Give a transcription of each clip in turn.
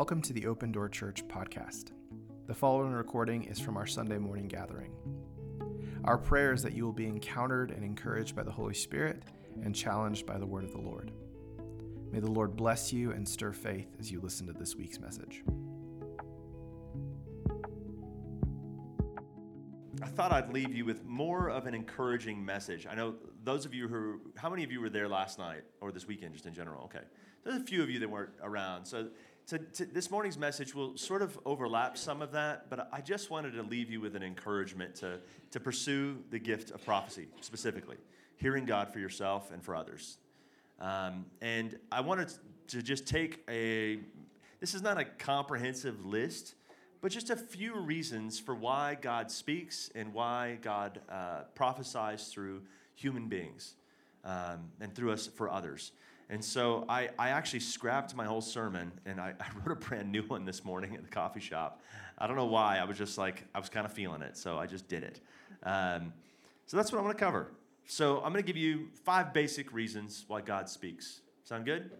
Welcome to the Open Door Church podcast. The following recording is from our Sunday morning gathering. Our prayer is that you will be encountered and encouraged by the Holy Spirit and challenged by the word of the Lord. May the Lord bless you and stir faith as you listen to this week's message. I thought I'd leave you with more of an encouraging message. I know those of you who, how many of you were there last night or this weekend, just in general? Okay. There's a few of you that weren't around. So to, to, this morning's message will sort of overlap some of that, but I just wanted to leave you with an encouragement to, to pursue the gift of prophecy specifically, hearing God for yourself and for others. Um, and I wanted to just take a, this is not a comprehensive list, but just a few reasons for why God speaks and why God uh, prophesies through human beings um, and through us for others. And so I, I actually scrapped my whole sermon and I, I, wrote a brand new one this morning at the coffee shop. I don't know why. I was just like, I was kind of feeling it. So I just did it. Um, so that's what I'm going to cover. So I'm going to give you five basic reasons why God speaks. Sound good?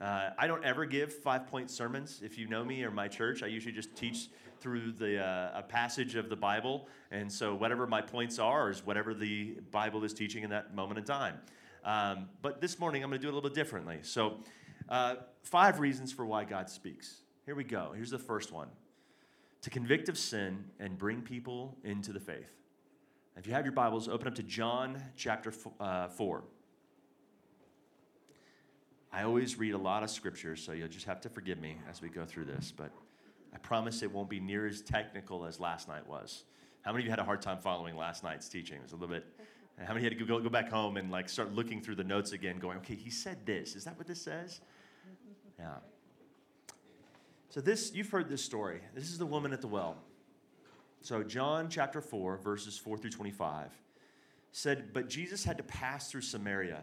Uh, I don't ever give five point sermons. If you know me or my church, I usually just teach through the, uh, a passage of the Bible. And so whatever my points are is whatever the Bible is teaching in that moment in time. Um, but this morning, I'm going to do it a little bit differently. So, uh, five reasons for why God speaks. Here we go. Here's the first one to convict of sin and bring people into the faith. If you have your Bibles, open up to John chapter f- uh, 4. I always read a lot of scriptures, so you'll just have to forgive me as we go through this, but I promise it won't be near as technical as last night was. How many of you had a hard time following last night's teaching? It was a little bit and how many had to go, go back home and like start looking through the notes again, going, okay, he said this. Is that what this says? Yeah. So this, you've heard this story. This is the woman at the well. So John chapter 4, verses 4 through 25 said, But Jesus had to pass through Samaria.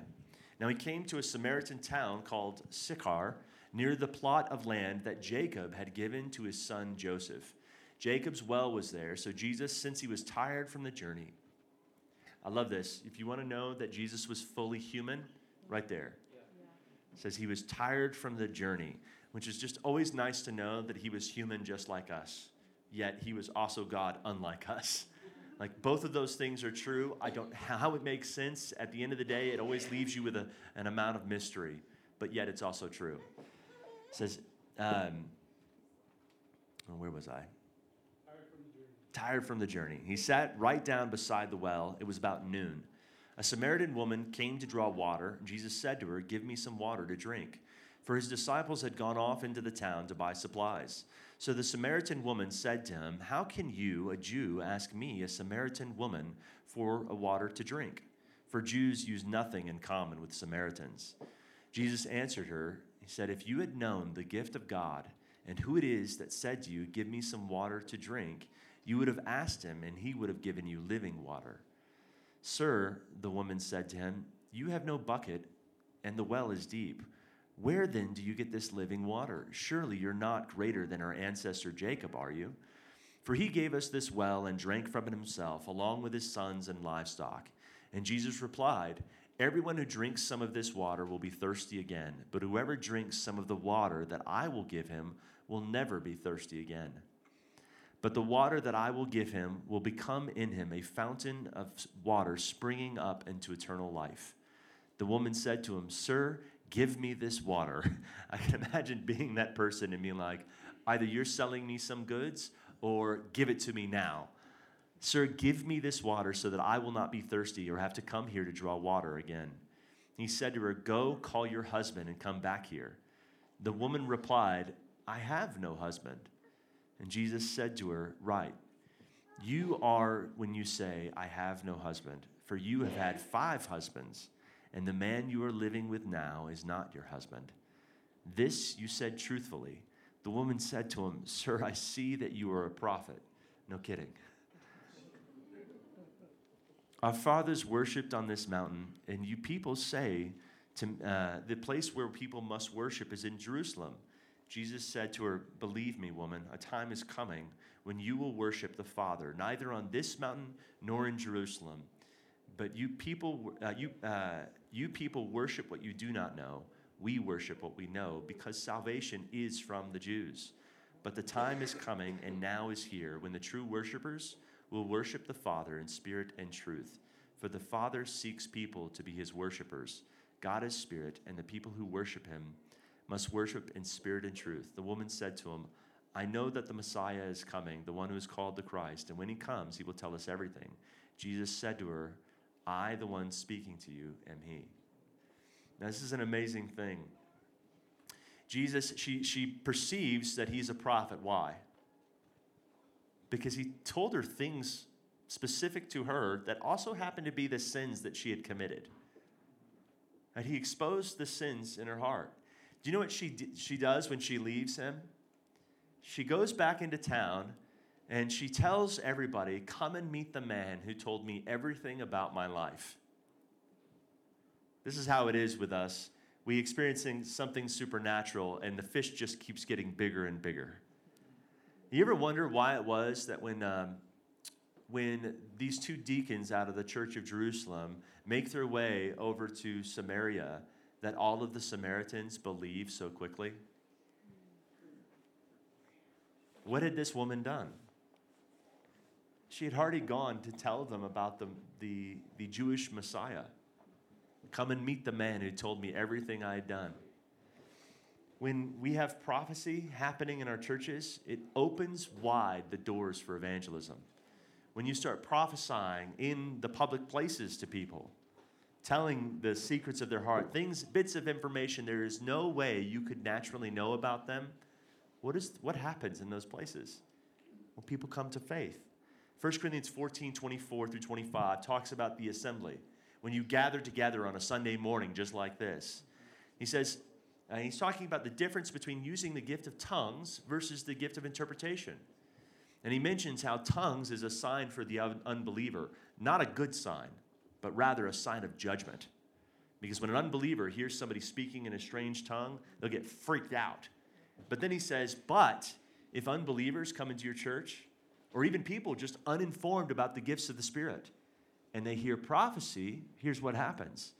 Now he came to a Samaritan town called Sychar, near the plot of land that Jacob had given to his son Joseph. Jacob's well was there, so Jesus, since he was tired from the journey, I love this. If you want to know that Jesus was fully human, right there. It says he was tired from the journey, which is just always nice to know that he was human just like us, yet he was also God unlike us. Like both of those things are true. I don't how it makes sense. At the end of the day, it always leaves you with a, an amount of mystery, but yet it's also true. It says, um, where was I? Tired from the journey. He sat right down beside the well. It was about noon. A Samaritan woman came to draw water. Jesus said to her, Give me some water to drink. For his disciples had gone off into the town to buy supplies. So the Samaritan woman said to him, How can you, a Jew, ask me, a Samaritan woman, for a water to drink? For Jews use nothing in common with Samaritans. Jesus answered her, He said, If you had known the gift of God and who it is that said to you, Give me some water to drink, you would have asked him, and he would have given you living water. Sir, the woman said to him, You have no bucket, and the well is deep. Where then do you get this living water? Surely you're not greater than our ancestor Jacob, are you? For he gave us this well and drank from it himself, along with his sons and livestock. And Jesus replied, Everyone who drinks some of this water will be thirsty again, but whoever drinks some of the water that I will give him will never be thirsty again. But the water that I will give him will become in him a fountain of water springing up into eternal life. The woman said to him, Sir, give me this water. I can imagine being that person and being like, either you're selling me some goods or give it to me now. Sir, give me this water so that I will not be thirsty or have to come here to draw water again. He said to her, Go call your husband and come back here. The woman replied, I have no husband. And Jesus said to her, Right, you are when you say, I have no husband, for you have had five husbands, and the man you are living with now is not your husband. This you said truthfully. The woman said to him, Sir, I see that you are a prophet. No kidding. Our fathers worshipped on this mountain, and you people say to, uh, the place where people must worship is in Jerusalem. Jesus said to her, Believe me, woman, a time is coming when you will worship the Father, neither on this mountain nor in Jerusalem. But you people, uh, you, uh, you people worship what you do not know. we worship what we know because salvation is from the Jews. But the time is coming and now is here when the true worshipers will worship the Father in spirit and truth. For the Father seeks people to be his worshipers. God is spirit, and the people who worship him must worship in spirit and truth. The woman said to him, I know that the Messiah is coming, the one who is called the Christ, and when he comes, he will tell us everything. Jesus said to her, I, the one speaking to you, am he. Now, this is an amazing thing. Jesus, she, she perceives that he's a prophet. Why? Because he told her things specific to her that also happened to be the sins that she had committed. And he exposed the sins in her heart. Do you know what she, she does when she leaves him? She goes back into town and she tells everybody, Come and meet the man who told me everything about my life. This is how it is with us. We experiencing something supernatural, and the fish just keeps getting bigger and bigger. You ever wonder why it was that when, um, when these two deacons out of the Church of Jerusalem make their way over to Samaria, that all of the Samaritans believe so quickly? What had this woman done? She had already gone to tell them about the, the, the Jewish Messiah. Come and meet the man who told me everything I had done. When we have prophecy happening in our churches, it opens wide the doors for evangelism. When you start prophesying in the public places to people, telling the secrets of their heart, things, bits of information there is no way you could naturally know about them, what, is, what happens in those places? Well, people come to faith. 1 Corinthians 14 24 through 25 talks about the assembly when you gather together on a Sunday morning just like this. He says, uh, he's talking about the difference between using the gift of tongues versus the gift of interpretation. And he mentions how tongues is a sign for the unbeliever, not a good sign, but rather a sign of judgment. Because when an unbeliever hears somebody speaking in a strange tongue, they'll get freaked out. But then he says, but if unbelievers come into your church, or even people just uninformed about the gifts of the Spirit, and they hear prophecy, here's what happens.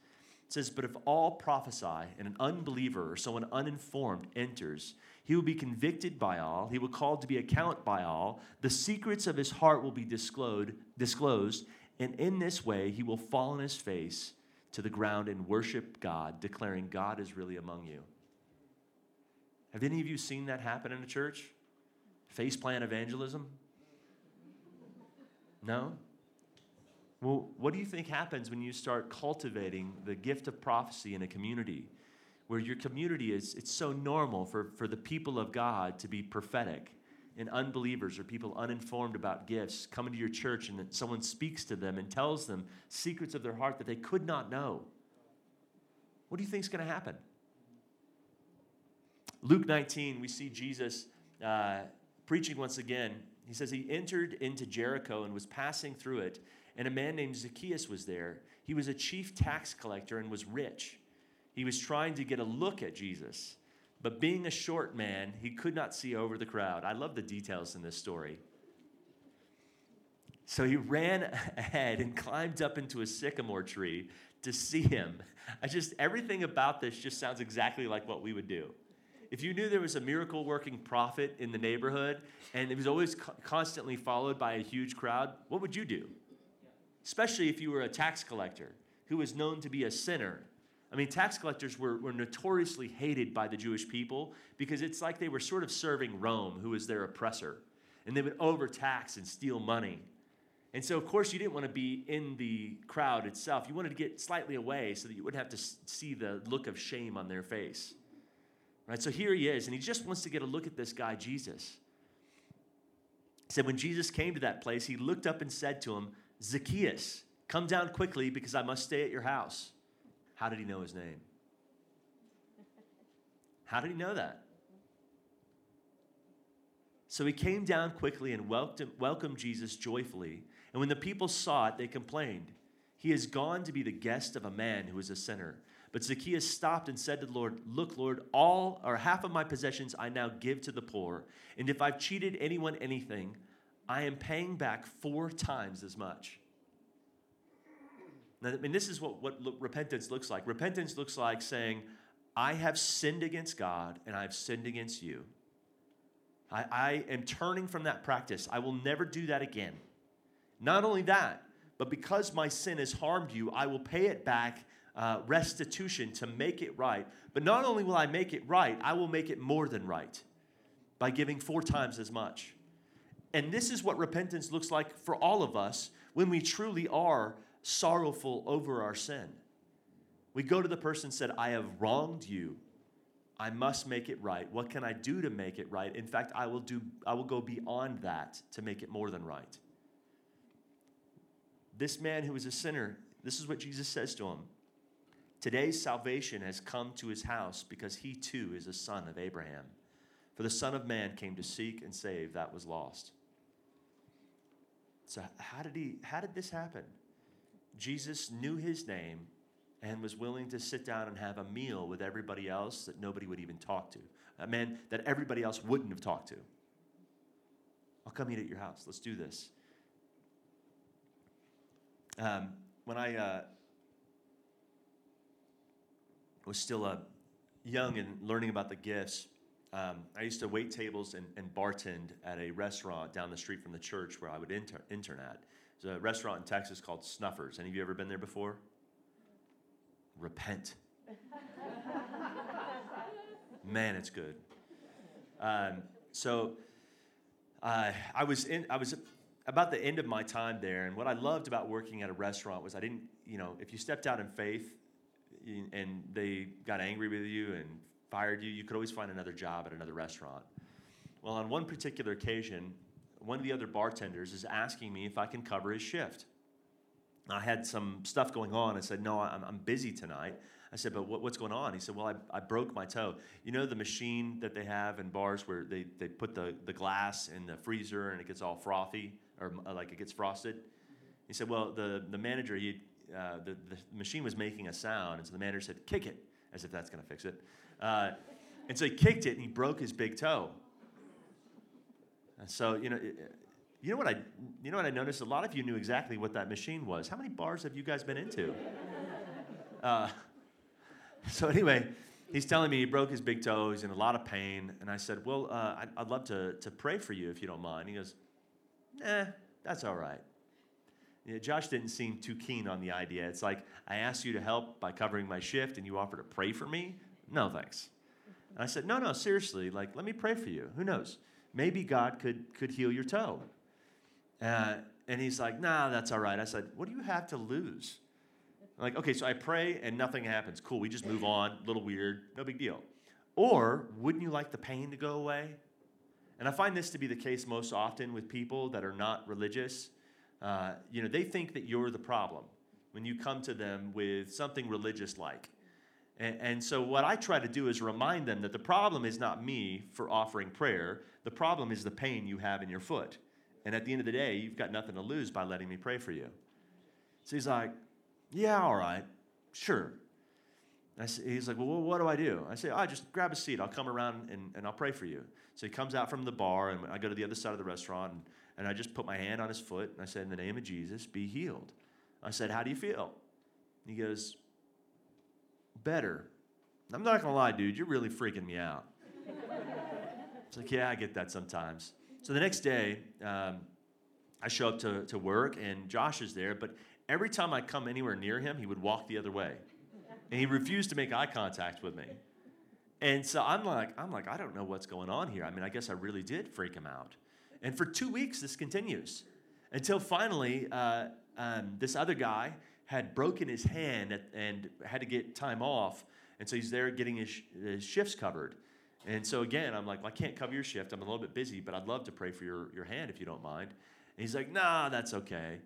It says, But if all prophesy and an unbeliever or someone uninformed enters, he will be convicted by all, he will called to be account by all, the secrets of his heart will be disclosed, disclosed, and in this way he will fall on his face to the ground and worship God, declaring God is really among you. Have any of you seen that happen in a church? Face plan evangelism? No? Well, what do you think happens when you start cultivating the gift of prophecy in a community where your community is, it's so normal for, for the people of God to be prophetic and unbelievers or people uninformed about gifts come into your church and that someone speaks to them and tells them secrets of their heart that they could not know? What do you think is going to happen? Luke 19, we see Jesus uh, preaching once again. He says he entered into Jericho and was passing through it and a man named Zacchaeus was there. He was a chief tax collector and was rich. He was trying to get a look at Jesus, but being a short man, he could not see over the crowd. I love the details in this story. So he ran ahead and climbed up into a sycamore tree to see him. I just, everything about this just sounds exactly like what we would do. If you knew there was a miracle working prophet in the neighborhood and it was always co- constantly followed by a huge crowd, what would you do? especially if you were a tax collector who was known to be a sinner. I mean, tax collectors were, were notoriously hated by the Jewish people because it's like they were sort of serving Rome, who was their oppressor. And they would overtax and steal money. And so, of course, you didn't want to be in the crowd itself. You wanted to get slightly away so that you wouldn't have to see the look of shame on their face. Right? So here he is, and he just wants to get a look at this guy, Jesus. He said, when Jesus came to that place, he looked up and said to him, Zacchaeus, come down quickly because I must stay at your house. How did he know his name? How did he know that? So he came down quickly and welcomed, welcomed Jesus joyfully. And when the people saw it, they complained. He has gone to be the guest of a man who is a sinner. But Zacchaeus stopped and said to the Lord, Look, Lord, all or half of my possessions I now give to the poor. And if I've cheated anyone anything, I am paying back four times as much. Now, I mean, this is what, what repentance looks like. Repentance looks like saying, I have sinned against God and I've sinned against you. I, I am turning from that practice. I will never do that again. Not only that, but because my sin has harmed you, I will pay it back uh, restitution to make it right. But not only will I make it right, I will make it more than right by giving four times as much. And this is what repentance looks like for all of us when we truly are sorrowful over our sin. We go to the person said, I have wronged you. I must make it right. What can I do to make it right? In fact, I will do I will go beyond that to make it more than right. This man who is a sinner, this is what Jesus says to him. Today's salvation has come to his house because he too is a son of Abraham. For the Son of Man came to seek and save that was lost. So how did he how did this happen? Jesus knew his name and was willing to sit down and have a meal with everybody else that nobody would even talk to. A man that everybody else wouldn't have talked to. I'll come eat at your house. Let's do this. Um, when I uh, was still uh, young and learning about the gifts, um, I used to wait tables and, and bartend at a restaurant down the street from the church where I would inter- intern at. There's a restaurant in Texas called Snuffers. Any of you ever been there before? Repent. Man, it's good. Um, so uh, I was in. I was about the end of my time there, and what I loved about working at a restaurant was I didn't. You know, if you stepped out in faith, and they got angry with you and fired you, you could always find another job at another restaurant. Well, on one particular occasion, one of the other bartenders is asking me if I can cover his shift. I had some stuff going on. I said, No, I'm, I'm busy tonight. I said, But what, what's going on? He said, Well, I, I broke my toe. You know the machine that they have in bars where they, they put the, the glass in the freezer and it gets all frothy or uh, like it gets frosted? He said, Well, the, the manager, he, uh, the, the machine was making a sound. And so the manager said, Kick it, as if that's going to fix it. Uh, and so he kicked it and he broke his big toe. And so, you know, you know what I you know what I noticed? A lot of you knew exactly what that machine was. How many bars have you guys been into? Uh, so anyway, he's telling me he broke his big toe. He's in a lot of pain, and I said, "Well, uh, I'd, I'd, love to to pray for you if you don't mind." He goes, "Nah, that's all right." You know, Josh didn't seem too keen on the idea. It's like I asked you to help by covering my shift, and you offer to pray for me. No, thanks. And I said, "No, no, seriously. Like, let me pray for you. Who knows? Maybe God could could heal your toe." Uh, and he's like, nah, that's all right. I said, what do you have to lose? I'm like, okay, so I pray and nothing happens. Cool, we just move on. A little weird, no big deal. Or wouldn't you like the pain to go away? And I find this to be the case most often with people that are not religious. Uh, you know, they think that you're the problem when you come to them with something religious like. And, and, so, what I try to do is remind them that the problem is not me for offering prayer, the problem is the pain you have in your foot. And at the end of the day, you've got nothing to lose by letting me pray for you. So he's like, Yeah, all right, sure. Say, he's like, Well, what do I do? I say, Oh, just grab a seat. I'll come around and, and I'll pray for you. So he comes out from the bar, and I go to the other side of the restaurant, and, and I just put my hand on his foot, and I said, In the name of Jesus, be healed. I said, How do you feel? He goes, Better. I'm not to lie, dude, you're really freaking me out. It's like, Yeah, I get that sometimes. So the next day, um, I show up to, to work, and Josh is there, but every time I come anywhere near him, he would walk the other way. And he refused to make eye contact with me. And so I'm like, I'm like, I don't know what's going on here. I mean, I guess I really did freak him out. And for two weeks, this continues until finally, uh, um, this other guy had broken his hand at, and had to get time off. And so he's there getting his, his shifts covered. And so again, I'm like, well, I can't cover your shift. I'm a little bit busy, but I'd love to pray for your, your hand if you don't mind. And he's like, nah, that's okay.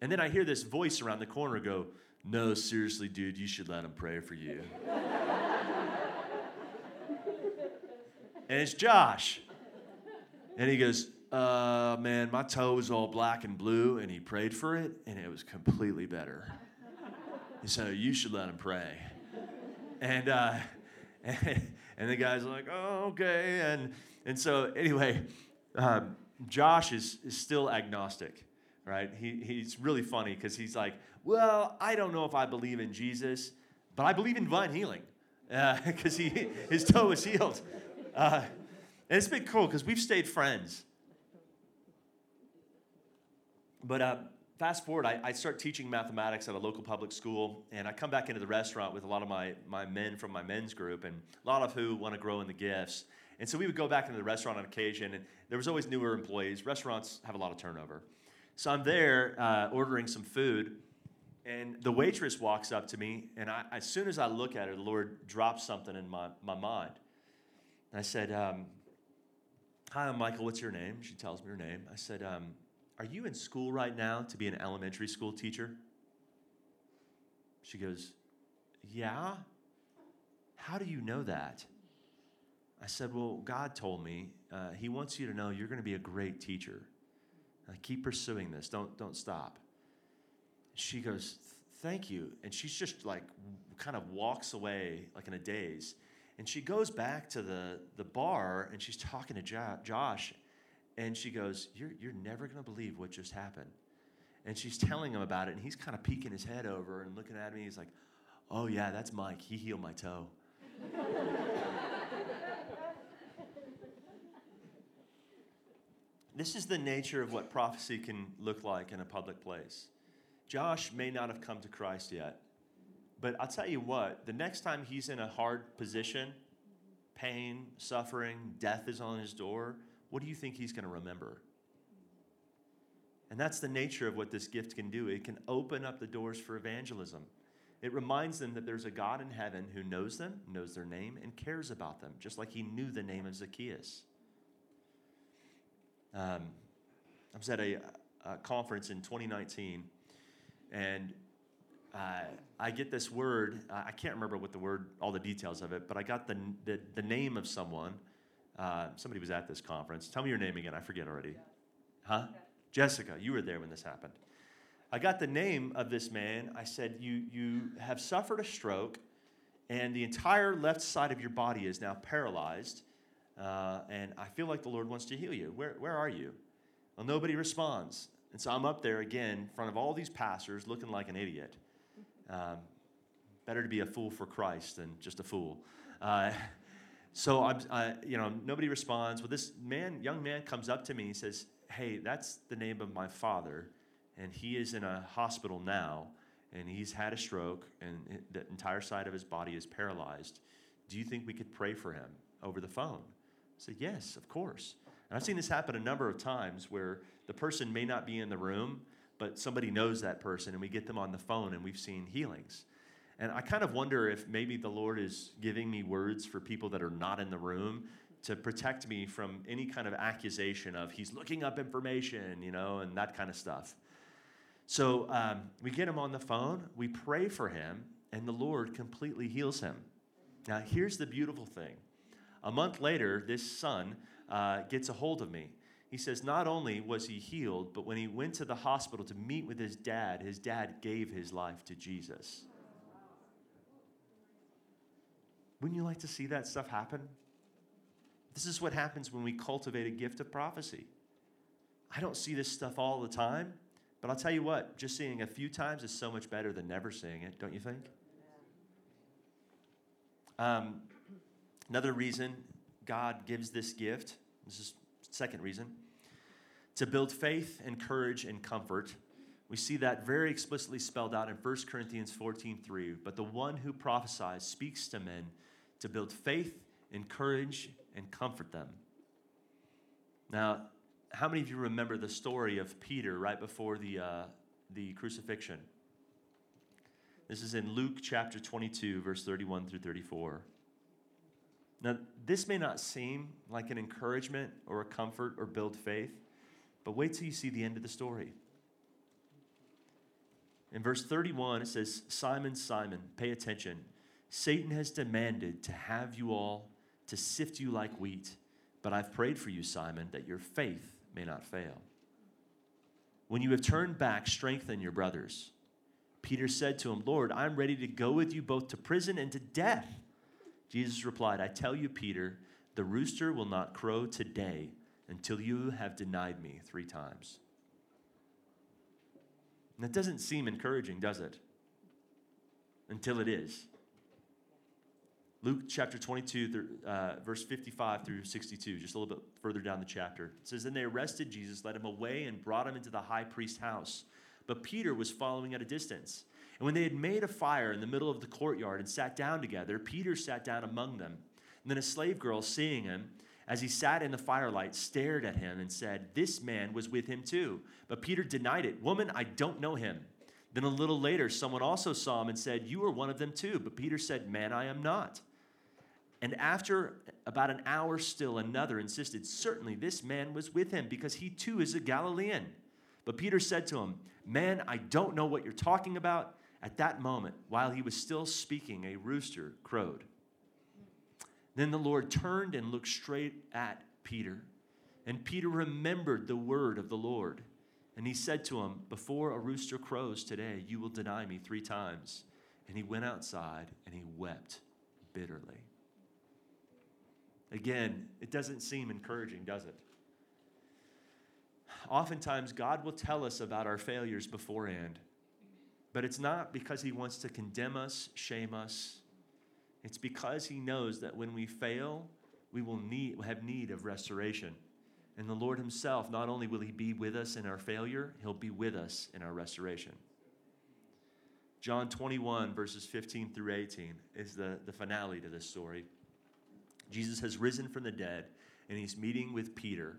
And then I hear this voice around the corner go, no, seriously, dude, you should let him pray for you. and it's Josh. And he goes, uh, man, my toe was all black and blue, and he prayed for it, and it was completely better. He said, you should let him pray. And, uh, and and the guy's like, oh, okay. And, and so, anyway, um, Josh is, is still agnostic, right? He, he's really funny because he's like, well, I don't know if I believe in Jesus, but I believe in divine healing. because uh, he his toe was healed. Uh, and it's been cool because we've stayed friends. But uh, fast forward, I, I, start teaching mathematics at a local public school, and I come back into the restaurant with a lot of my, my men from my men's group, and a lot of who want to grow in the gifts. And so we would go back into the restaurant on occasion, and there was always newer employees. Restaurants have a lot of turnover. So I'm there uh, ordering some food, and the waitress walks up to me, and I, as soon as I look at her, the Lord drops something in my, my mind. And I said, um, Hi, I'm Michael. What's your name? She tells me her name. I said, um, Are you in school right now to be an elementary school teacher? She goes, Yeah. How do you know that? I said, Well, God told me uh, He wants you to know you're going to be a great teacher. Uh, keep pursuing this. Don't, don't stop. She goes, Thank you. And she's just like, kind of walks away like in a daze. And she goes back to the, the bar and she's talking to jo- Josh. And she goes, You're, you're never going to believe what just happened. And she's telling him about it. And he's kind of peeking his head over and looking at me. He's like, Oh, yeah, that's Mike. He healed my toe. this is the nature of what prophecy can look like in a public place. Josh may not have come to Christ yet, but I'll tell you what, the next time he's in a hard position, pain, suffering, death is on his door, what do you think he's going to remember? And that's the nature of what this gift can do. It can open up the doors for evangelism. It reminds them that there's a God in heaven who knows them, knows their name, and cares about them, just like he knew the name of Zacchaeus. Um, I was at a, a conference in 2019 and uh, I get this word. I can't remember what the word, all the details of it, but I got the the, the name of someone. Uh, somebody was at this conference. Tell me your name again. I forget already. Huh? Jessica. You were there when this happened. I got the name of this man. I said, "You you have suffered a stroke, and the entire left side of your body is now paralyzed, uh, and I feel like the Lord wants to heal you. Where where are you?" Well, nobody responds. And so I'm up there again in front of all these pastors looking like an idiot. Um, better to be a fool for Christ than just a fool. Uh, so I'm, uh, you know, nobody responds. Well, this man, young man, comes up to me. He says, "Hey, that's the name of my father, and he is in a hospital now, and he's had a stroke, and the entire side of his body is paralyzed. Do you think we could pray for him over the phone?" I said, "Yes, of course." And I've seen this happen a number of times where the person may not be in the room, but somebody knows that person, and we get them on the phone, and we've seen healings. And I kind of wonder if maybe the Lord is giving me words for people that are not in the room to protect me from any kind of accusation of he's looking up information, you know, and that kind of stuff. So um, we get him on the phone, we pray for him, and the Lord completely heals him. Now, here's the beautiful thing. A month later, this son uh, gets a hold of me he says not only was he healed, but when he went to the hospital to meet with his dad, his dad gave his life to Jesus. Wouldn't you like to see that stuff happen? This is what happens when we cultivate a gift of prophecy. I don't see this stuff all the time, but I'll tell you what, just seeing a few times is so much better than never seeing it, don't you think? Um, another reason God gives this gift, this is second reason, to build faith and courage and comfort. We see that very explicitly spelled out in 1 Corinthians 14:3. But the one who prophesies speaks to men to build faith, encourage, and comfort them. Now, how many of you remember the story of Peter right before the, uh, the crucifixion? This is in Luke chapter 22, verse 31 through 34. Now, this may not seem like an encouragement or a comfort or build faith, but wait till you see the end of the story. In verse 31, it says, Simon, Simon, pay attention. Satan has demanded to have you all to sift you like wheat, but I've prayed for you, Simon, that your faith may not fail. When you have turned back, strengthen your brothers. Peter said to him, Lord, I'm ready to go with you both to prison and to death. Jesus replied, I tell you, Peter, the rooster will not crow today until you have denied me three times. And that doesn't seem encouraging, does it? Until it is. Luke chapter 22, uh, verse 55 through 62, just a little bit further down the chapter. It says, Then they arrested Jesus, led him away, and brought him into the high priest's house. But Peter was following at a distance. And when they had made a fire in the middle of the courtyard and sat down together, Peter sat down among them. And then a slave girl, seeing him, as he sat in the firelight, stared at him and said, This man was with him too. But Peter denied it. Woman, I don't know him. Then a little later, someone also saw him and said, You are one of them too. But Peter said, Man, I am not. And after about an hour still, another insisted, Certainly this man was with him, because he too is a Galilean. But Peter said to him, Man, I don't know what you're talking about. At that moment, while he was still speaking, a rooster crowed. Then the Lord turned and looked straight at Peter. And Peter remembered the word of the Lord. And he said to him, Before a rooster crows today, you will deny me three times. And he went outside and he wept bitterly. Again, it doesn't seem encouraging, does it? Oftentimes, God will tell us about our failures beforehand, but it's not because He wants to condemn us, shame us. It's because He knows that when we fail, we will need, have need of restoration. And the Lord Himself, not only will He be with us in our failure, He'll be with us in our restoration. John 21, verses 15 through 18, is the, the finale to this story. Jesus has risen from the dead, and he's meeting with Peter.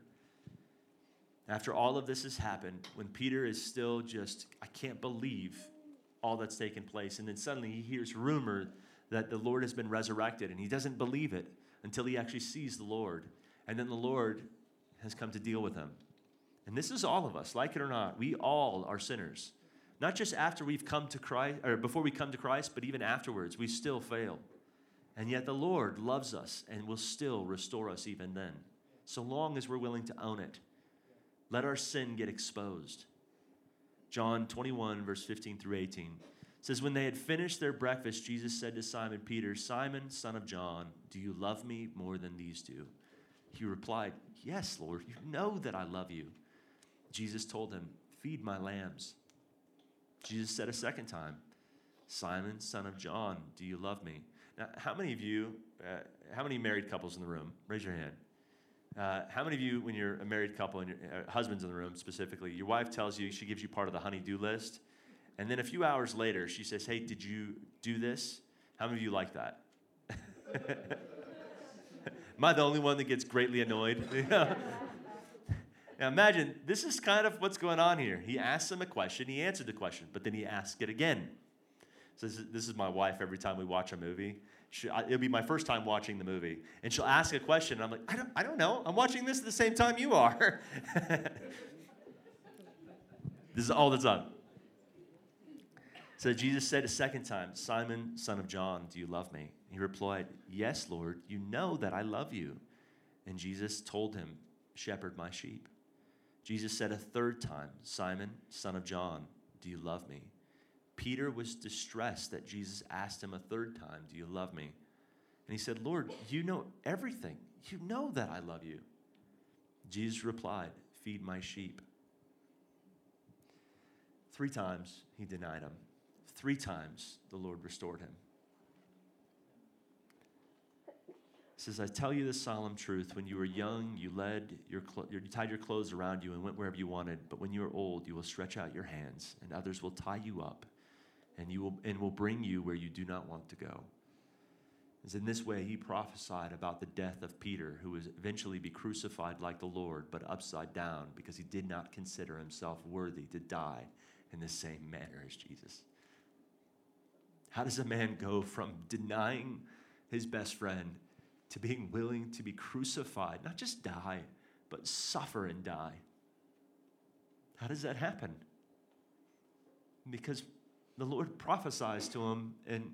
After all of this has happened, when Peter is still just, I can't believe all that's taken place. And then suddenly he hears rumor that the Lord has been resurrected, and he doesn't believe it until he actually sees the Lord. And then the Lord has come to deal with him. And this is all of us, like it or not. We all are sinners. Not just after we've come to Christ, or before we come to Christ, but even afterwards, we still fail. And yet the Lord loves us and will still restore us even then, so long as we're willing to own it. Let our sin get exposed. John 21, verse 15 through 18 says, When they had finished their breakfast, Jesus said to Simon Peter, Simon, son of John, do you love me more than these do? He replied, Yes, Lord, you know that I love you. Jesus told him, Feed my lambs. Jesus said a second time, Simon, son of John, do you love me? Now, how many of you, uh, how many married couples in the room? Raise your hand. Uh, how many of you, when you're a married couple and your uh, husband's in the room specifically, your wife tells you, she gives you part of the honey-do list, and then a few hours later, she says, Hey, did you do this? How many of you like that? Am I the only one that gets greatly annoyed? now imagine this is kind of what's going on here. He asks him a question, he answered the question, but then he asks it again. So this is, this is my wife every time we watch a movie. She, I, it'll be my first time watching the movie, and she'll ask a question. And I'm like, I don't, I don't know. I'm watching this at the same time you are. this is all that's on. So Jesus said a second time, Simon, son of John, do you love me? He replied, Yes, Lord, you know that I love you. And Jesus told him, Shepherd my sheep. Jesus said a third time, Simon, son of John, do you love me? Peter was distressed that Jesus asked him a third time, Do you love me? And he said, Lord, you know everything. You know that I love you. Jesus replied, Feed my sheep. Three times he denied him. Three times the Lord restored him. He says, I tell you the solemn truth. When you were young, you led your clo- you tied your clothes around you and went wherever you wanted. But when you are old, you will stretch out your hands, and others will tie you up and, you will, and will bring you where you do not want to go. As in this way, he prophesied about the death of Peter, who would eventually be crucified like the Lord, but upside down, because he did not consider himself worthy to die in the same manner as Jesus. How does a man go from denying his best friend to being willing to be crucified, not just die, but suffer and die? How does that happen? Because the Lord prophesies to him and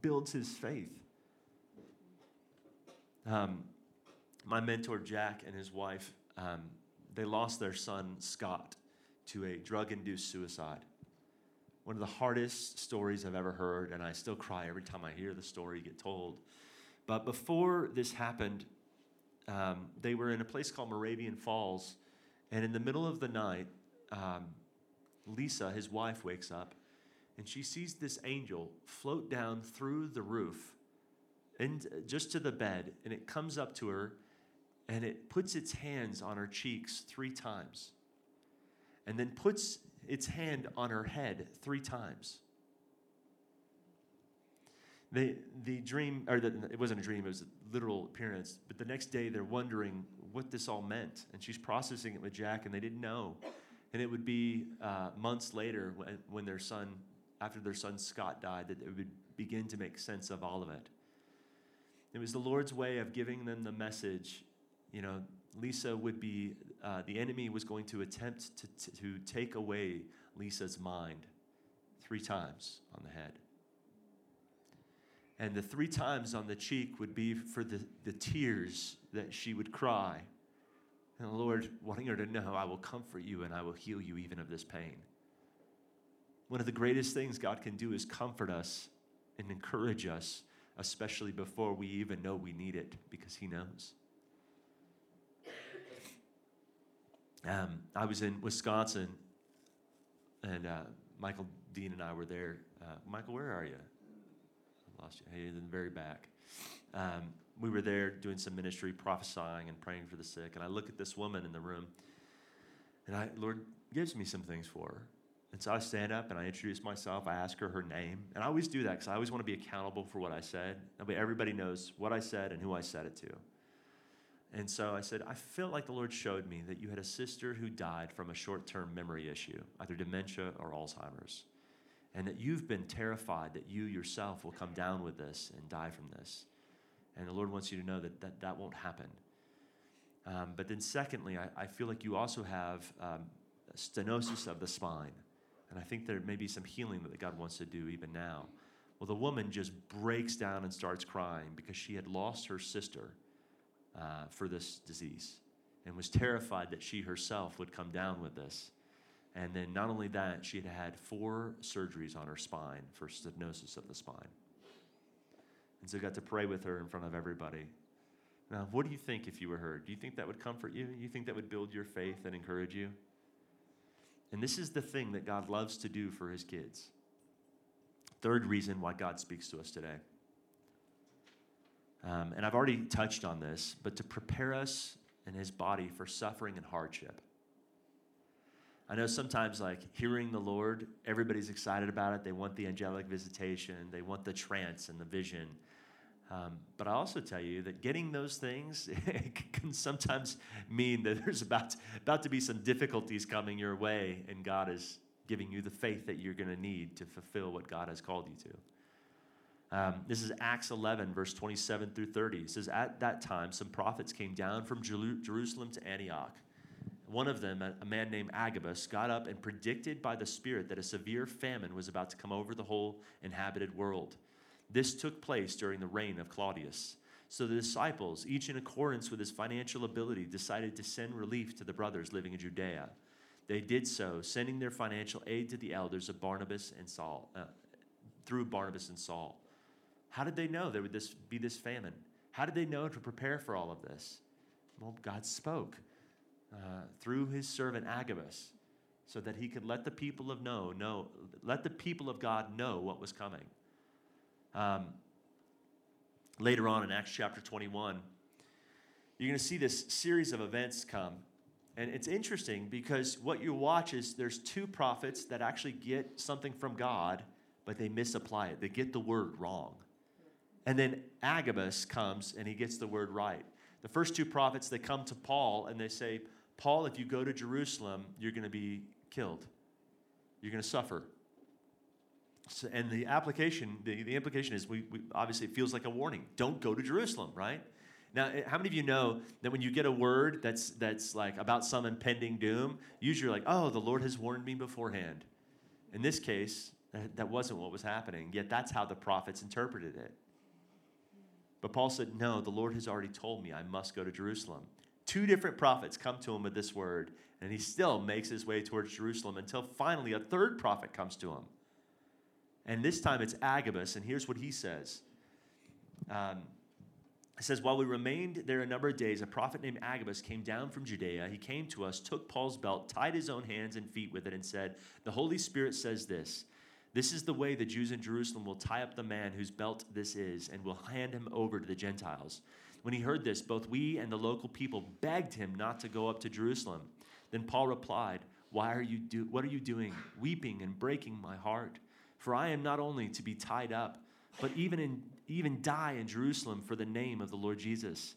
builds his faith. Um, my mentor, Jack, and his wife, um, they lost their son, Scott, to a drug induced suicide. One of the hardest stories I've ever heard, and I still cry every time I hear the story get told. But before this happened, um, they were in a place called Moravian Falls, and in the middle of the night, um, Lisa, his wife, wakes up and she sees this angel float down through the roof and just to the bed, and it comes up to her and it puts its hands on her cheeks three times, and then puts its hand on her head three times. The, the dream, or the, it wasn't a dream, it was a literal appearance, but the next day they're wondering what this all meant. And she's processing it with Jack, and they didn't know. And it would be uh, months later when, when their son, after their son Scott died, that it would begin to make sense of all of it. It was the Lord's way of giving them the message. You know, Lisa would be, uh, the enemy was going to attempt to, to, to take away Lisa's mind three times on the head. And the three times on the cheek would be for the, the tears that she would cry. And the Lord wanting her to know, I will comfort you and I will heal you even of this pain. One of the greatest things God can do is comfort us and encourage us, especially before we even know we need it, because He knows. Um, I was in Wisconsin, and uh, Michael Dean and I were there. Uh, Michael, where are you? I lost you. Hey, in the very back. Um, we were there doing some ministry, prophesying and praying for the sick. And I look at this woman in the room, and I, Lord gives me some things for her. And so I stand up and I introduce myself. I ask her her name. And I always do that because I always want to be accountable for what I said. Everybody knows what I said and who I said it to. And so I said, I feel like the Lord showed me that you had a sister who died from a short term memory issue, either dementia or Alzheimer's, and that you've been terrified that you yourself will come down with this and die from this. And the Lord wants you to know that that, that won't happen. Um, but then, secondly, I, I, feel like you also have um, stenosis of the spine. And I think there may be some healing that God wants to do even now. Well, the woman just breaks down and starts crying because she had lost her sister uh, for this disease and was terrified that she herself would come down with this. And then, not only that, she had had four surgeries on her spine for stenosis of the spine. And so, I got to pray with her in front of everybody. Now, what do you think if you were her? Do you think that would comfort you? You think that would build your faith and encourage you? And this is the thing that God loves to do for his kids. Third reason why God speaks to us today. Um, and I've already touched on this, but to prepare us and his body for suffering and hardship. I know sometimes, like hearing the Lord, everybody's excited about it. They want the angelic visitation, they want the trance and the vision. Um, but I also tell you that getting those things can sometimes mean that there's about about to be some difficulties coming your way, and God is giving you the faith that you're going to need to fulfill what God has called you to. Um, this is Acts 11, verse 27 through 30. It says, At that time, some prophets came down from Jerusalem to Antioch. One of them, a man named Agabus, got up and predicted by the Spirit that a severe famine was about to come over the whole inhabited world. This took place during the reign of Claudius. So the disciples, each in accordance with his financial ability, decided to send relief to the brothers living in Judea. They did so, sending their financial aid to the elders of Barnabas and Saul, uh, through Barnabas and Saul. How did they know there would this, be this famine? How did they know to prepare for all of this? Well, God spoke uh, through his servant Agabus so that he could let the people of know, know, let the people of God know what was coming. Um, later on in Acts chapter 21, you're going to see this series of events come. And it's interesting because what you watch is there's two prophets that actually get something from God, but they misapply it. They get the word wrong. And then Agabus comes and he gets the word right. The first two prophets, they come to Paul and they say, Paul, if you go to Jerusalem, you're going to be killed. You're going to suffer. So, and the application, the, the implication is we, we, obviously it feels like a warning. Don't go to Jerusalem, right? Now, eh, how many of you know that when you get a word that's that's like about some impending doom, usually you're like, oh, the Lord has warned me beforehand. In this case, that, that wasn't what was happening. Yet that's how the prophets interpreted it. But Paul said, no, the Lord has already told me I must go to Jerusalem. Two different prophets come to him with this word, and he still makes his way towards Jerusalem until finally a third prophet comes to him. And this time it's Agabus, and here's what he says. Um, it says, While we remained there a number of days, a prophet named Agabus came down from Judea. He came to us, took Paul's belt, tied his own hands and feet with it, and said, The Holy Spirit says this This is the way the Jews in Jerusalem will tie up the man whose belt this is and will hand him over to the Gentiles. When he heard this, both we and the local people begged him not to go up to Jerusalem. Then Paul replied, Why are you do what are you doing, weeping and breaking my heart? For I am not only to be tied up, but even in even die in Jerusalem for the name of the Lord Jesus.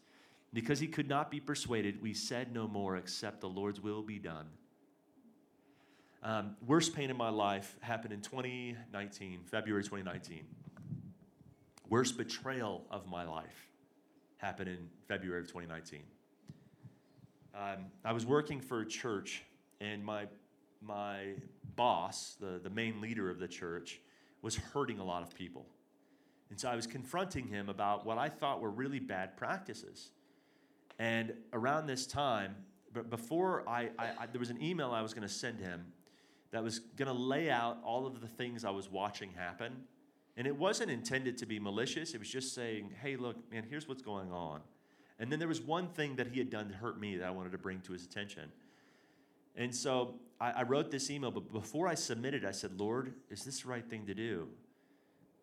Because he could not be persuaded, we said no more except the Lord's will be done. Um, worst pain in my life happened in 2019, February 2019. Worst betrayal of my life happened in February of 2019. Um, I was working for a church, and my, my boss, the, the main leader of the church, was hurting a lot of people. And so I was confronting him about what I thought were really bad practices. And around this time, but before I, I, I there was an email I was going to send him that was going to lay out all of the things I was watching happen. And it wasn't intended to be malicious. It was just saying, hey, look, man, here's what's going on. And then there was one thing that he had done to hurt me that I wanted to bring to his attention. And so I, I wrote this email, but before I submitted, I said, Lord, is this the right thing to do?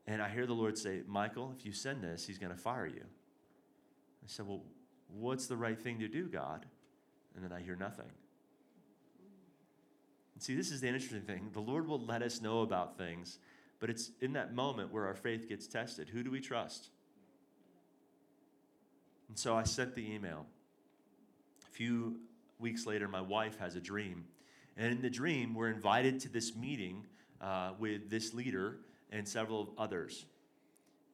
And I hear the Lord say, Michael, if you send this, he's going to fire you. I said, Well, what's the right thing to do, God? And then I hear nothing. And see, this is the interesting thing. The Lord will let us know about things, but it's in that moment where our faith gets tested. Who do we trust? And so I sent the email. A few weeks later, my wife has a dream. And in the dream, we're invited to this meeting uh, with this leader and several others.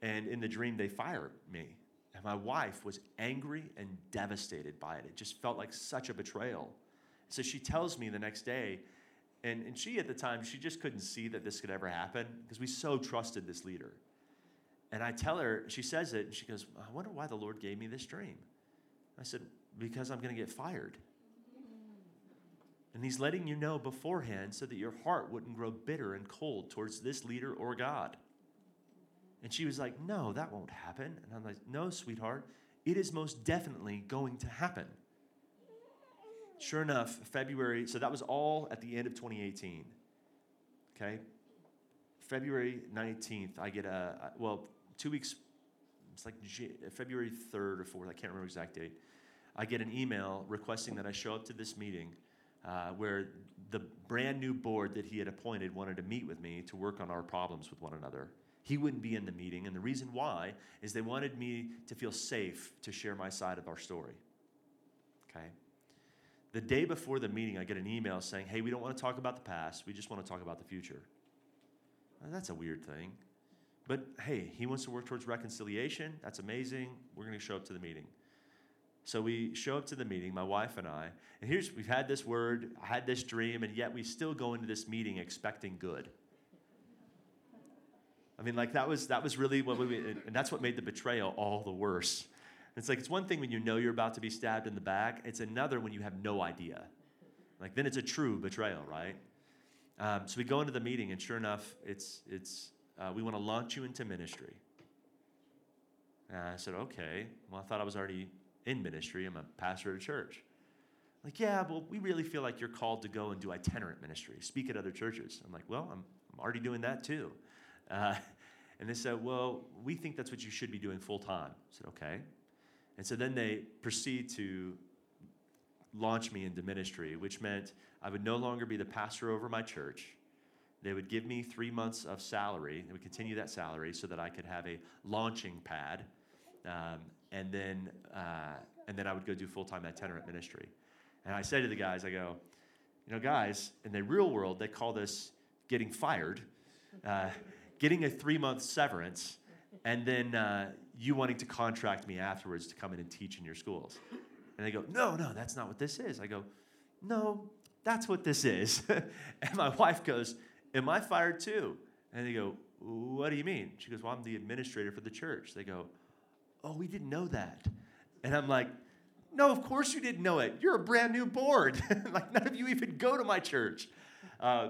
And in the dream, they fire me. And my wife was angry and devastated by it. It just felt like such a betrayal. So she tells me the next day and, and she, at the time, she just couldn't see that this could ever happen because we so trusted this leader. And I tell her, she says it, and she goes, I wonder why the Lord gave me this dream. I said, Because I'm going to get fired. And He's letting you know beforehand so that your heart wouldn't grow bitter and cold towards this leader or God. And she was like, No, that won't happen. And I'm like, No, sweetheart, it is most definitely going to happen. Sure enough, February, so that was all at the end of 2018. Okay? February 19th, I get a, well, two weeks, it's like February 3rd or 4th, I can't remember exact date. I get an email requesting that I show up to this meeting uh, where the brand new board that he had appointed wanted to meet with me to work on our problems with one another. He wouldn't be in the meeting, and the reason why is they wanted me to feel safe to share my side of our story. Okay? The day before the meeting, I get an email saying, hey, we don't want to talk about the past. We just want to talk about the future. that's a weird thing. But hey, he wants to work towards reconciliation. That's amazing. We're going to show up to the meeting. So we show up to the meeting, my wife and I, and here's we've had this word, had this dream, and yet we still go into this meeting expecting good. I mean, like that was that was really what we and that's what made the betrayal all the worse. It's like it's one thing when you know you're about to be stabbed in the back, it's another when you have no idea. Like then it's a true betrayal, right? Um, so we go into the meeting, and sure enough, it's it's uh, we want to launch you into ministry. And I said, okay. Well, I thought I was already in ministry. I'm a pastor at a church. Like, yeah, well, we really feel like you're called to go and do itinerant ministry, speak at other churches. I'm like, well, I'm, I'm already doing that too. Uh, and they said, well, we think that's what you should be doing full time. I said, okay. And so then they proceed to launch me into ministry, which meant I would no longer be the pastor over my church. They would give me three months of salary. They would continue that salary so that I could have a launching pad. Um, and then, uh, and then I would go do full time itinerant ministry. And I say to the guys, I go, you know, guys, in the real world, they call this getting fired, uh, getting a three month severance, and then uh, you wanting to contract me afterwards to come in and teach in your schools. And they go, no, no, that's not what this is. I go, no, that's what this is. and my wife goes, am I fired too? And they go, what do you mean? She goes, well, I'm the administrator for the church. They go, oh, we didn't know that. And I'm like, no, of course you didn't know it. You're a brand new board. like, none of you even go to my church. Uh,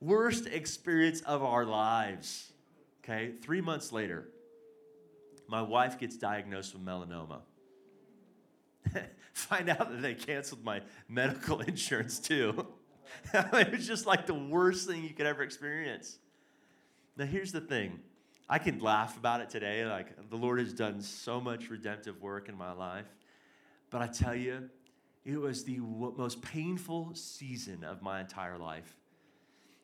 worst experience of our lives. Okay, three months later, my wife gets diagnosed with melanoma. Find out that they canceled my medical insurance too. it was just like the worst thing you could ever experience. Now, here's the thing I can laugh about it today. Like, the Lord has done so much redemptive work in my life. But I tell you, it was the most painful season of my entire life.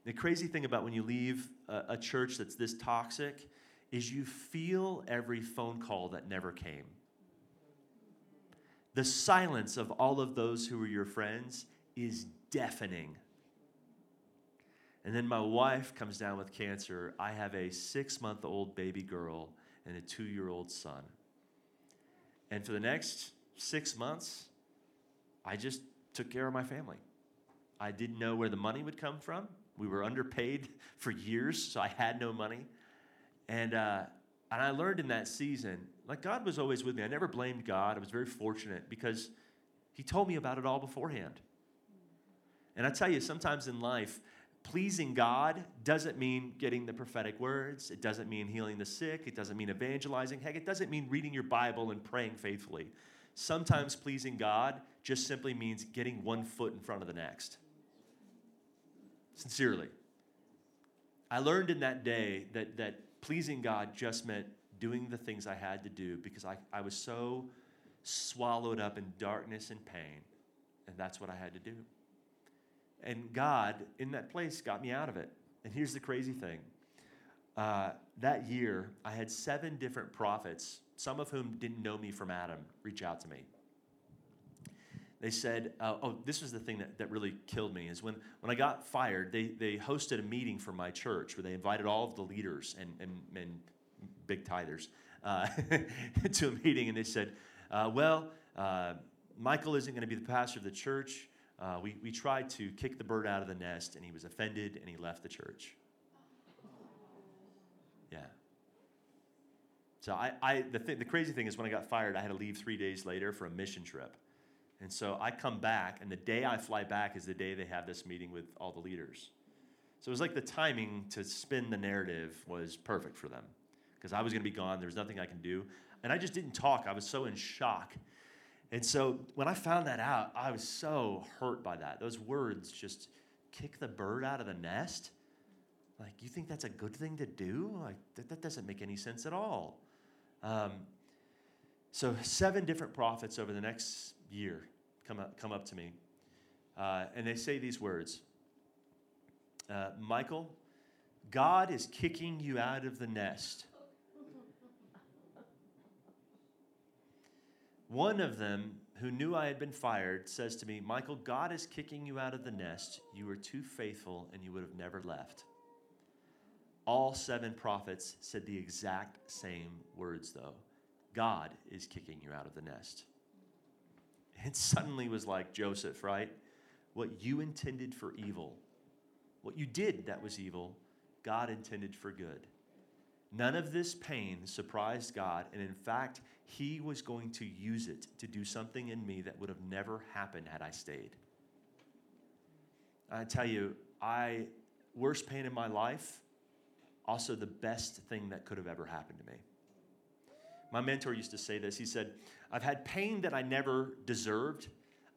The crazy thing about when you leave a, a church that's this toxic is you feel every phone call that never came. The silence of all of those who were your friends is deafening. And then my wife comes down with cancer. I have a six month old baby girl and a two year old son. And for the next six months, I just took care of my family. I didn't know where the money would come from. We were underpaid for years, so I had no money. And, uh, and I learned in that season, like God was always with me. I never blamed God. I was very fortunate because He told me about it all beforehand. And I tell you, sometimes in life, pleasing God doesn't mean getting the prophetic words. It doesn't mean healing the sick. It doesn't mean evangelizing. Heck, it doesn't mean reading your Bible and praying faithfully. Sometimes pleasing God just simply means getting one foot in front of the next. Sincerely. I learned in that day that, that pleasing God just meant doing the things I had to do because I, I was so swallowed up in darkness and pain, and that's what I had to do. And God, in that place, got me out of it. And here's the crazy thing uh, that year, I had seven different prophets, some of whom didn't know me from Adam, reach out to me. They said, uh, oh, this was the thing that, that really killed me, is when, when I got fired, they, they hosted a meeting for my church where they invited all of the leaders and, and, and big tithers uh, to a meeting, and they said, uh, well, uh, Michael isn't going to be the pastor of the church. Uh, we, we tried to kick the bird out of the nest, and he was offended and he left the church. Yeah. So I, I the, th- the crazy thing is when I got fired, I had to leave three days later for a mission trip. And so I come back, and the day I fly back is the day they have this meeting with all the leaders. So it was like the timing to spin the narrative was perfect for them because I was going to be gone. There was nothing I can do. And I just didn't talk. I was so in shock. And so when I found that out, I was so hurt by that. Those words just kick the bird out of the nest. Like, you think that's a good thing to do? Like, that, that doesn't make any sense at all. Um, so, seven different prophets over the next year come up, come up to me, uh, and they say these words uh, Michael, God is kicking you out of the nest. One of them, who knew I had been fired, says to me, Michael, God is kicking you out of the nest. You were too faithful and you would have never left. All seven prophets said the exact same words, though God is kicking you out of the nest. It suddenly was like Joseph, right? What you intended for evil, what you did that was evil, God intended for good. None of this pain surprised God, and in fact, He was going to use it to do something in me that would have never happened had I stayed. I tell you, I worst pain in my life, also the best thing that could have ever happened to me. My mentor used to say this. He said, I've had pain that I never deserved.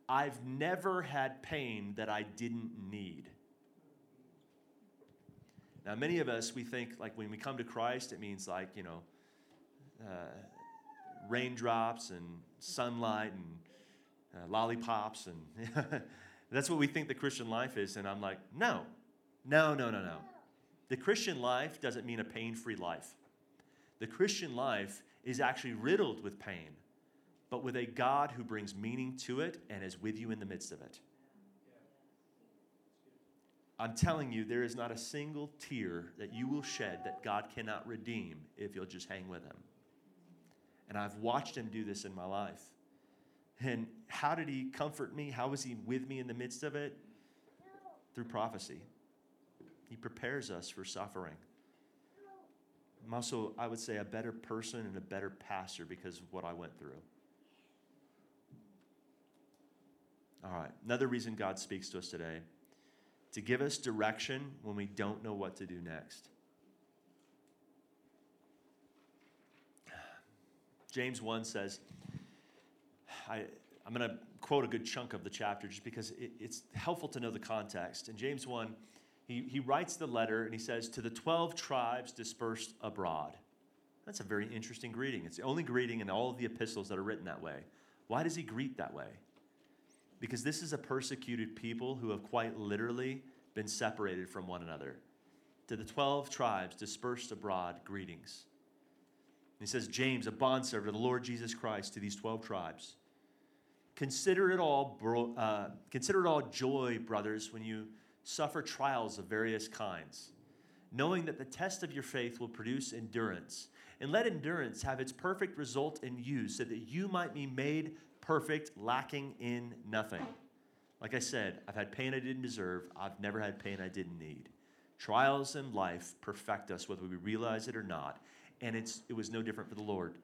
I've never had pain that I didn't need. Now, many of us, we think like when we come to Christ, it means like, you know, uh, raindrops and sunlight and uh, lollipops. And that's what we think the Christian life is. And I'm like, no, no, no, no, no. The Christian life doesn't mean a pain free life. The Christian life is actually riddled with pain, but with a God who brings meaning to it and is with you in the midst of it. I'm telling you, there is not a single tear that you will shed that God cannot redeem if you'll just hang with Him. And I've watched Him do this in my life. And how did He comfort me? How was He with me in the midst of it? Through prophecy. He prepares us for suffering. I'm also, I would say, a better person and a better pastor because of what I went through. All right, another reason God speaks to us today to give us direction when we don't know what to do next. James 1 says, I, I'm going to quote a good chunk of the chapter just because it, it's helpful to know the context. In James 1, he, he writes the letter and he says, To the 12 tribes dispersed abroad. That's a very interesting greeting. It's the only greeting in all of the epistles that are written that way. Why does he greet that way? Because this is a persecuted people who have quite literally been separated from one another. To the 12 tribes dispersed abroad, greetings. He says, James, a bondservant of the Lord Jesus Christ, to these 12 tribes. Consider it all, bro, uh, consider it all joy, brothers, when you suffer trials of various kinds, knowing that the test of your faith will produce endurance. And let endurance have its perfect result in you, so that you might be made perfect, lacking in nothing. Like I said, I've had pain I didn't deserve, I've never had pain I didn't need. Trials in life perfect us, whether we realize it or not. And it's, it was no different for the Lord.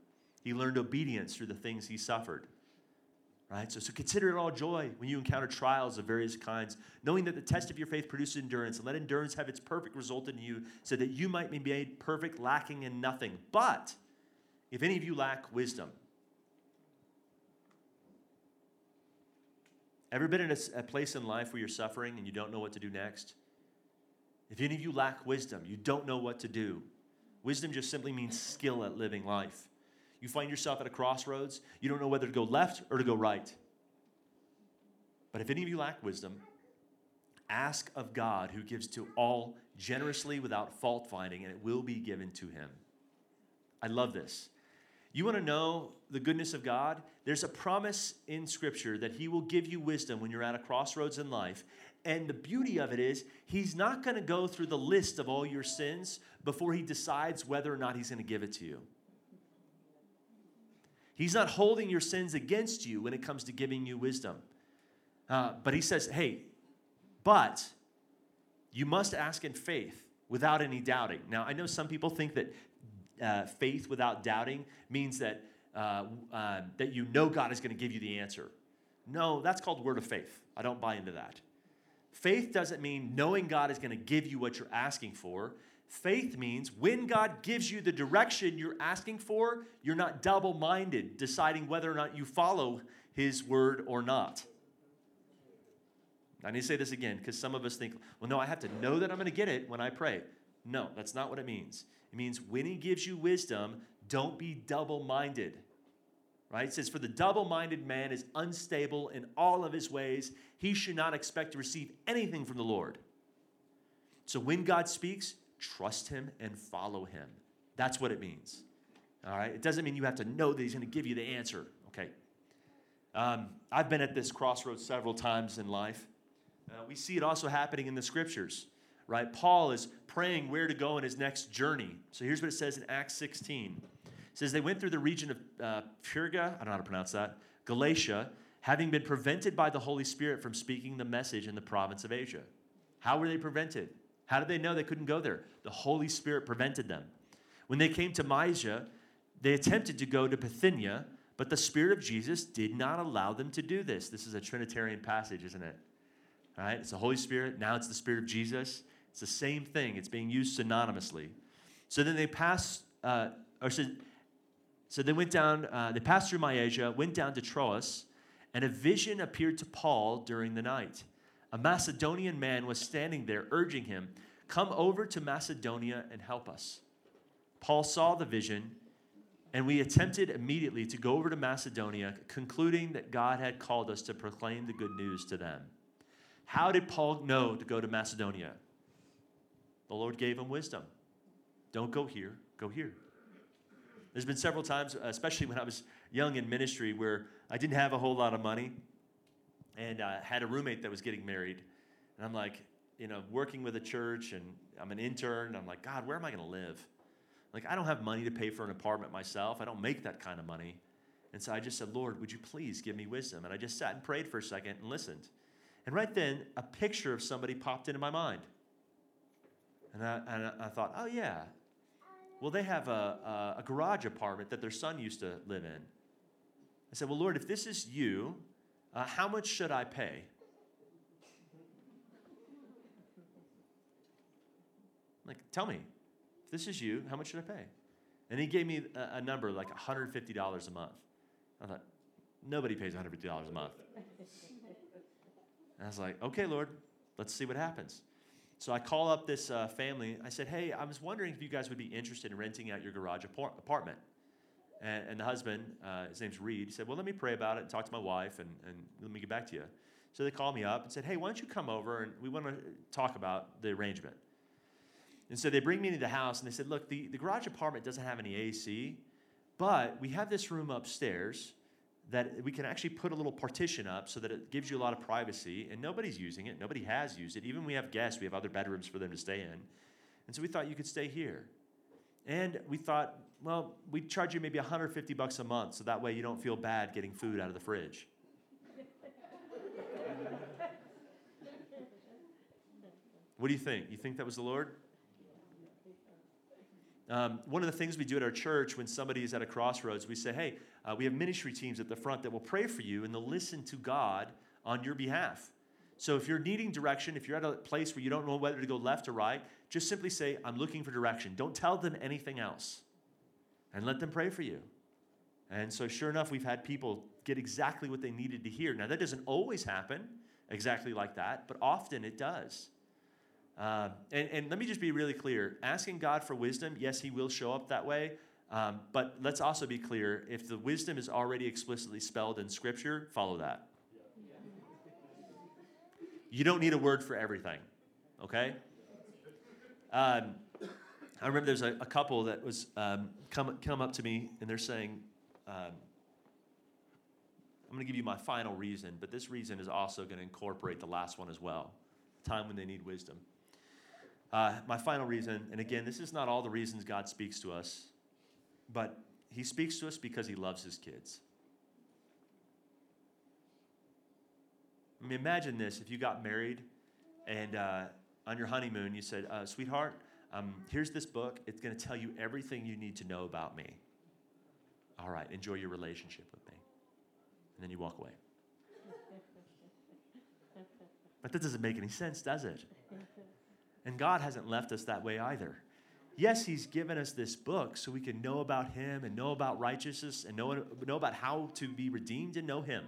He learned obedience through the things he suffered. Right? So, so consider it all joy when you encounter trials of various kinds, knowing that the test of your faith produces endurance, and let endurance have its perfect result in you, so that you might be made perfect, lacking in nothing. But if any of you lack wisdom, ever been in a, a place in life where you're suffering and you don't know what to do next? If any of you lack wisdom, you don't know what to do. Wisdom just simply means skill at living life you find yourself at a crossroads, you don't know whether to go left or to go right. But if any of you lack wisdom, ask of God who gives to all generously without fault finding, and it will be given to him. I love this. You want to know the goodness of God? There's a promise in Scripture that He will give you wisdom when you're at a crossroads in life. And the beauty of it is, He's not going to go through the list of all your sins before He decides whether or not He's going to give it to you. He's not holding your sins against you when it comes to giving you wisdom. Uh, but he says, hey, but you must ask in faith without any doubting. Now, I know some people think that uh, faith without doubting means that, uh, uh that you know God is going to give you the answer. No, that's called word of faith. I don't buy into that. Faith doesn't mean knowing God is going to give you what you're asking for. Faith means when God gives you the direction you're asking for, you're not double minded, deciding whether or not you follow His word or not. I need to say this again because some of us think, well, no, I have to know that I'm going to get it when I pray. No, that's not what it means. It means when He gives you wisdom, don't be double minded. Right? It says, For the double minded man is unstable in all of his ways. He should not expect to receive anything from the Lord. So when God speaks, trust him and follow him. That's what it means. All right? It doesn't mean you have to know that he's going to give you the answer. Okay. Um, I've been at this crossroads several times in life. Uh, we see it also happening in the scriptures, right? Paul is praying where to go in his next journey. So here's what it says in Acts 16. Says they went through the region of uh, Perga, I don't know how to pronounce that, Galatia, having been prevented by the Holy Spirit from speaking the message in the province of Asia. How were they prevented? How did they know they couldn't go there? The Holy Spirit prevented them. When they came to Mysia, they attempted to go to Bithynia, but the Spirit of Jesus did not allow them to do this. This is a Trinitarian passage, isn't it? All right, it's the Holy Spirit. Now it's the Spirit of Jesus. It's the same thing. It's being used synonymously. So then they passed, uh, or so, so they went down. Uh, they passed through Mysia, went down to Troas, and a vision appeared to Paul during the night a Macedonian man was standing there urging him, Come over to Macedonia and help us. Paul saw the vision, and we attempted immediately to go over to Macedonia, concluding that God had called us to proclaim the good news to them. How did Paul know to go to Macedonia? The Lord gave him wisdom. Don't go here, go here. There's been several times, especially when I was young in ministry, where I didn't have a whole lot of money and uh, had a roommate that was getting married. And I'm like, you know, working with a church and I'm an intern. I'm like, God, where am I going to live? Like, I don't have money to pay for an apartment myself. I don't make that kind of money. And so I just said, Lord, would you please give me wisdom? And I just sat and prayed for a second and listened. And right then, a picture of somebody popped into my mind. And I, and I thought, oh, yeah. Well, they have a, a, garage apartment that their son used to live in. I said, well, Lord, if this is you, uh, How much should I pay? Like, tell me, if this is you, how much should I pay? And he gave me a, a number like $150 a month. I thought, nobody pays $150 a month. And I was like, okay, Lord, let's see what happens. So I call up this uh, family. I said, Hey, I was wondering if you guys would be interested in renting out your garage apart- apartment. And, and the husband, uh, his name's Reed, he said, Well, let me pray about it and talk to my wife and, and let me get back to you. So they called me up and said, Hey, why don't you come over and we want to talk about the arrangement. And so they bring me into the house and they said, Look, the, the garage apartment doesn't have any AC, but we have this room upstairs that we can actually put a little partition up so that it gives you a lot of privacy and nobody's using it nobody has used it. Even we have guests we have other bedrooms for them to stay in. And so we thought you could stay here. And we thought well we'd charge you maybe 150 bucks a month so that way you don't feel bad getting food out of the fridge. What do you think? You think that was the lord um, one of the things we do at our church when somebody is at a crossroads, we say, hey, uh, we have ministry teams at the front that will pray for you and they'll listen to God on your behalf. So if you're needing direction, if you're at a place where you don't know whether to go left or right, just simply say, I'm looking for direction. Don't tell them anything else and let them pray for you. And so, sure enough, we've had people get exactly what they needed to hear. Now, that doesn't always happen exactly like that, but often it does. Uh, and, and let me just be really clear asking God for wisdom, yes, He will show up that way. Um, but let's also be clear if the wisdom is already explicitly spelled in Scripture, follow that. You don't need a word for everything, okay? Um, I remember there's a, a couple that was um, come, come up to me and they're saying, um, I'm going to give you my final reason, but this reason is also going to incorporate the last one as well time when they need wisdom. Uh, my final reason, and again, this is not all the reasons God speaks to us, but He speaks to us because He loves His kids. I mean, imagine this if you got married and uh, on your honeymoon you said, uh, Sweetheart, um, here's this book. It's going to tell you everything you need to know about me. All right, enjoy your relationship with me. And then you walk away. But that doesn't make any sense, does it? And God hasn't left us that way either. Yes, He's given us this book so we can know about Him and know about righteousness and know, know about how to be redeemed and know Him.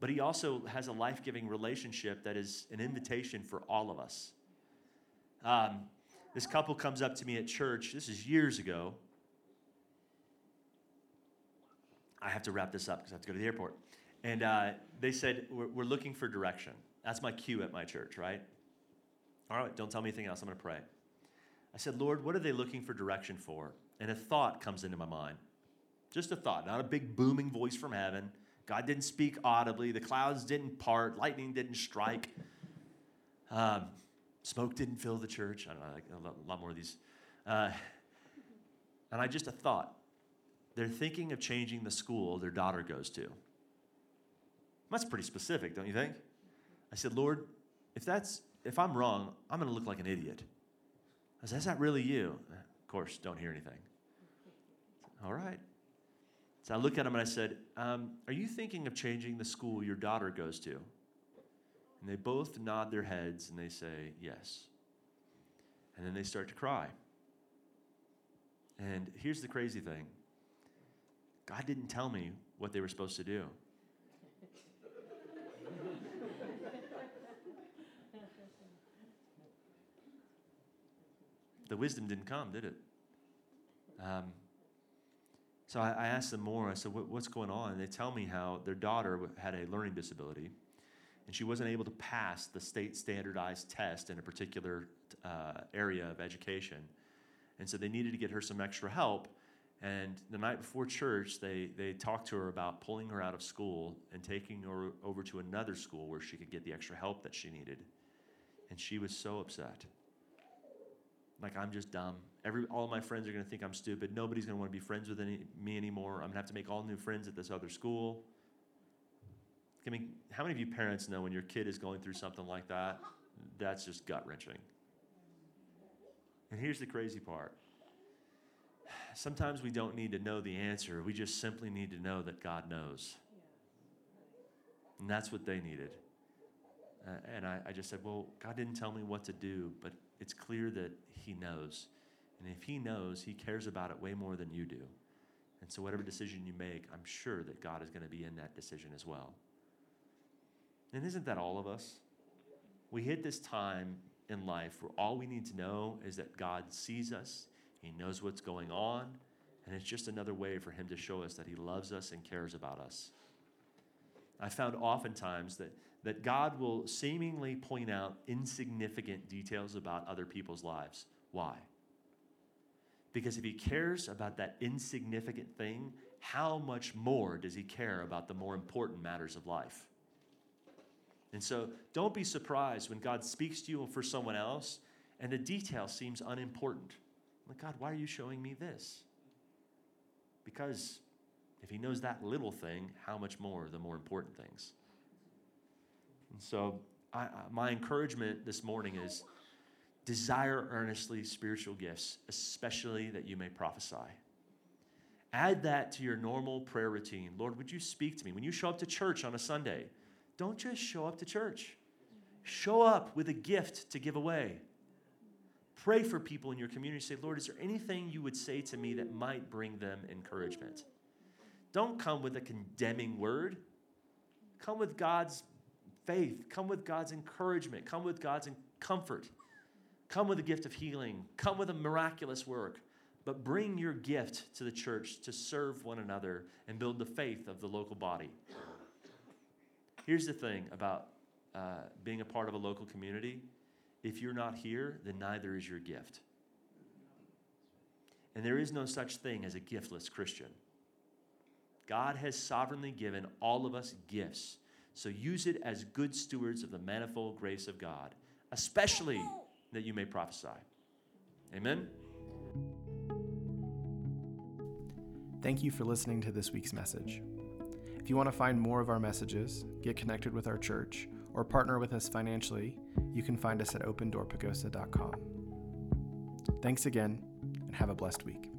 But He also has a life giving relationship that is an invitation for all of us. Um, this couple comes up to me at church. This is years ago. I have to wrap this up because I have to go to the airport. And uh, they said, we're, we're looking for direction. That's my cue at my church, right? All right, don't tell me anything else. I'm going to pray. I said, Lord, what are they looking for direction for? And a thought comes into my mind. Just a thought, not a big booming voice from heaven. God didn't speak audibly. The clouds didn't part. Lightning didn't strike. Um, smoke didn't fill the church. I don't know, a lot more of these. Uh, and I just a thought. They're thinking of changing the school their daughter goes to. That's pretty specific, don't you think? I said, Lord, if that's if I'm wrong, I'm going to look like an idiot. I said, Is that really you? Of course, don't hear anything. All right. So I look at him and I said, um, Are you thinking of changing the school your daughter goes to? And they both nod their heads and they say, Yes. And then they start to cry. And here's the crazy thing God didn't tell me what they were supposed to do. The wisdom didn't come, did it? Um, so I, I, asked them more. I said, what, What's going on? And they tell me how their daughter had a learning disability and she wasn't able to pass the state standardized test in a particular uh, area of education. And so they needed to get her some extra help. And the night before church, they, they talked to her about pulling her out of school and taking her over to another school where she could get the extra help that she needed. And she was so upset. Like I'm just dumb. Every all my friends are to think I'm stupid. Nobody's to want to be friends with any, me anymore. I'm to have to make all new friends at this other school. I mean, how many of you parents know when your kid is going through something like that? That's just gut wrenching. And here's the crazy part. Sometimes we don't need to know the answer. We just simply need to know that God knows. And that's what they needed. Uh, and I, I just said, Well, God didn't tell me what to do, but it's clear that He knows. And if He knows, He cares about it way more than you do. And so, whatever decision you make, I'm sure that God is going to be in that decision as well. And isn't that all of us? We hit this time in life where all we need to know is that God sees us, He knows what's going on, and it's just another way for Him to show us that He loves us and cares about us. I found oftentimes that, that God will seemingly point out insignificant details about other people's lives. Why? Because if He cares about that insignificant thing, how much more does He care about the more important matters of life? And so don't be surprised when God speaks to you for someone else and the detail seems unimportant. Like, God, why are you showing me this? Because if he knows that little thing, how much more the more important things? And so, I, my encouragement this morning is desire earnestly spiritual gifts, especially that you may prophesy. Add that to your normal prayer routine. Lord, would you speak to me? When you show up to church on a Sunday, don't just show up to church. Show up with a gift to give away. Pray for people in your community. Say, Lord, is there anything you would say to me that might bring them encouragement? Don't come with a condemning word. Come with God's faith. Come with God's encouragement. Come with God's comfort. Come with a gift of healing. Come with a miraculous work. But bring your gift to the church to serve one another and build the faith of the local body. Here's the thing about uh, being a part of a local community if you're not here, then neither is your gift. And there is no such thing as a giftless Christian. God has sovereignly given all of us gifts, so use it as good stewards of the manifold grace of God, especially that you may prophesy. Amen. Thank you for listening to this week's message. If you want to find more of our messages, get connected with our church, or partner with us financially, you can find us at opendoorpagosa.com. Thanks again, and have a blessed week.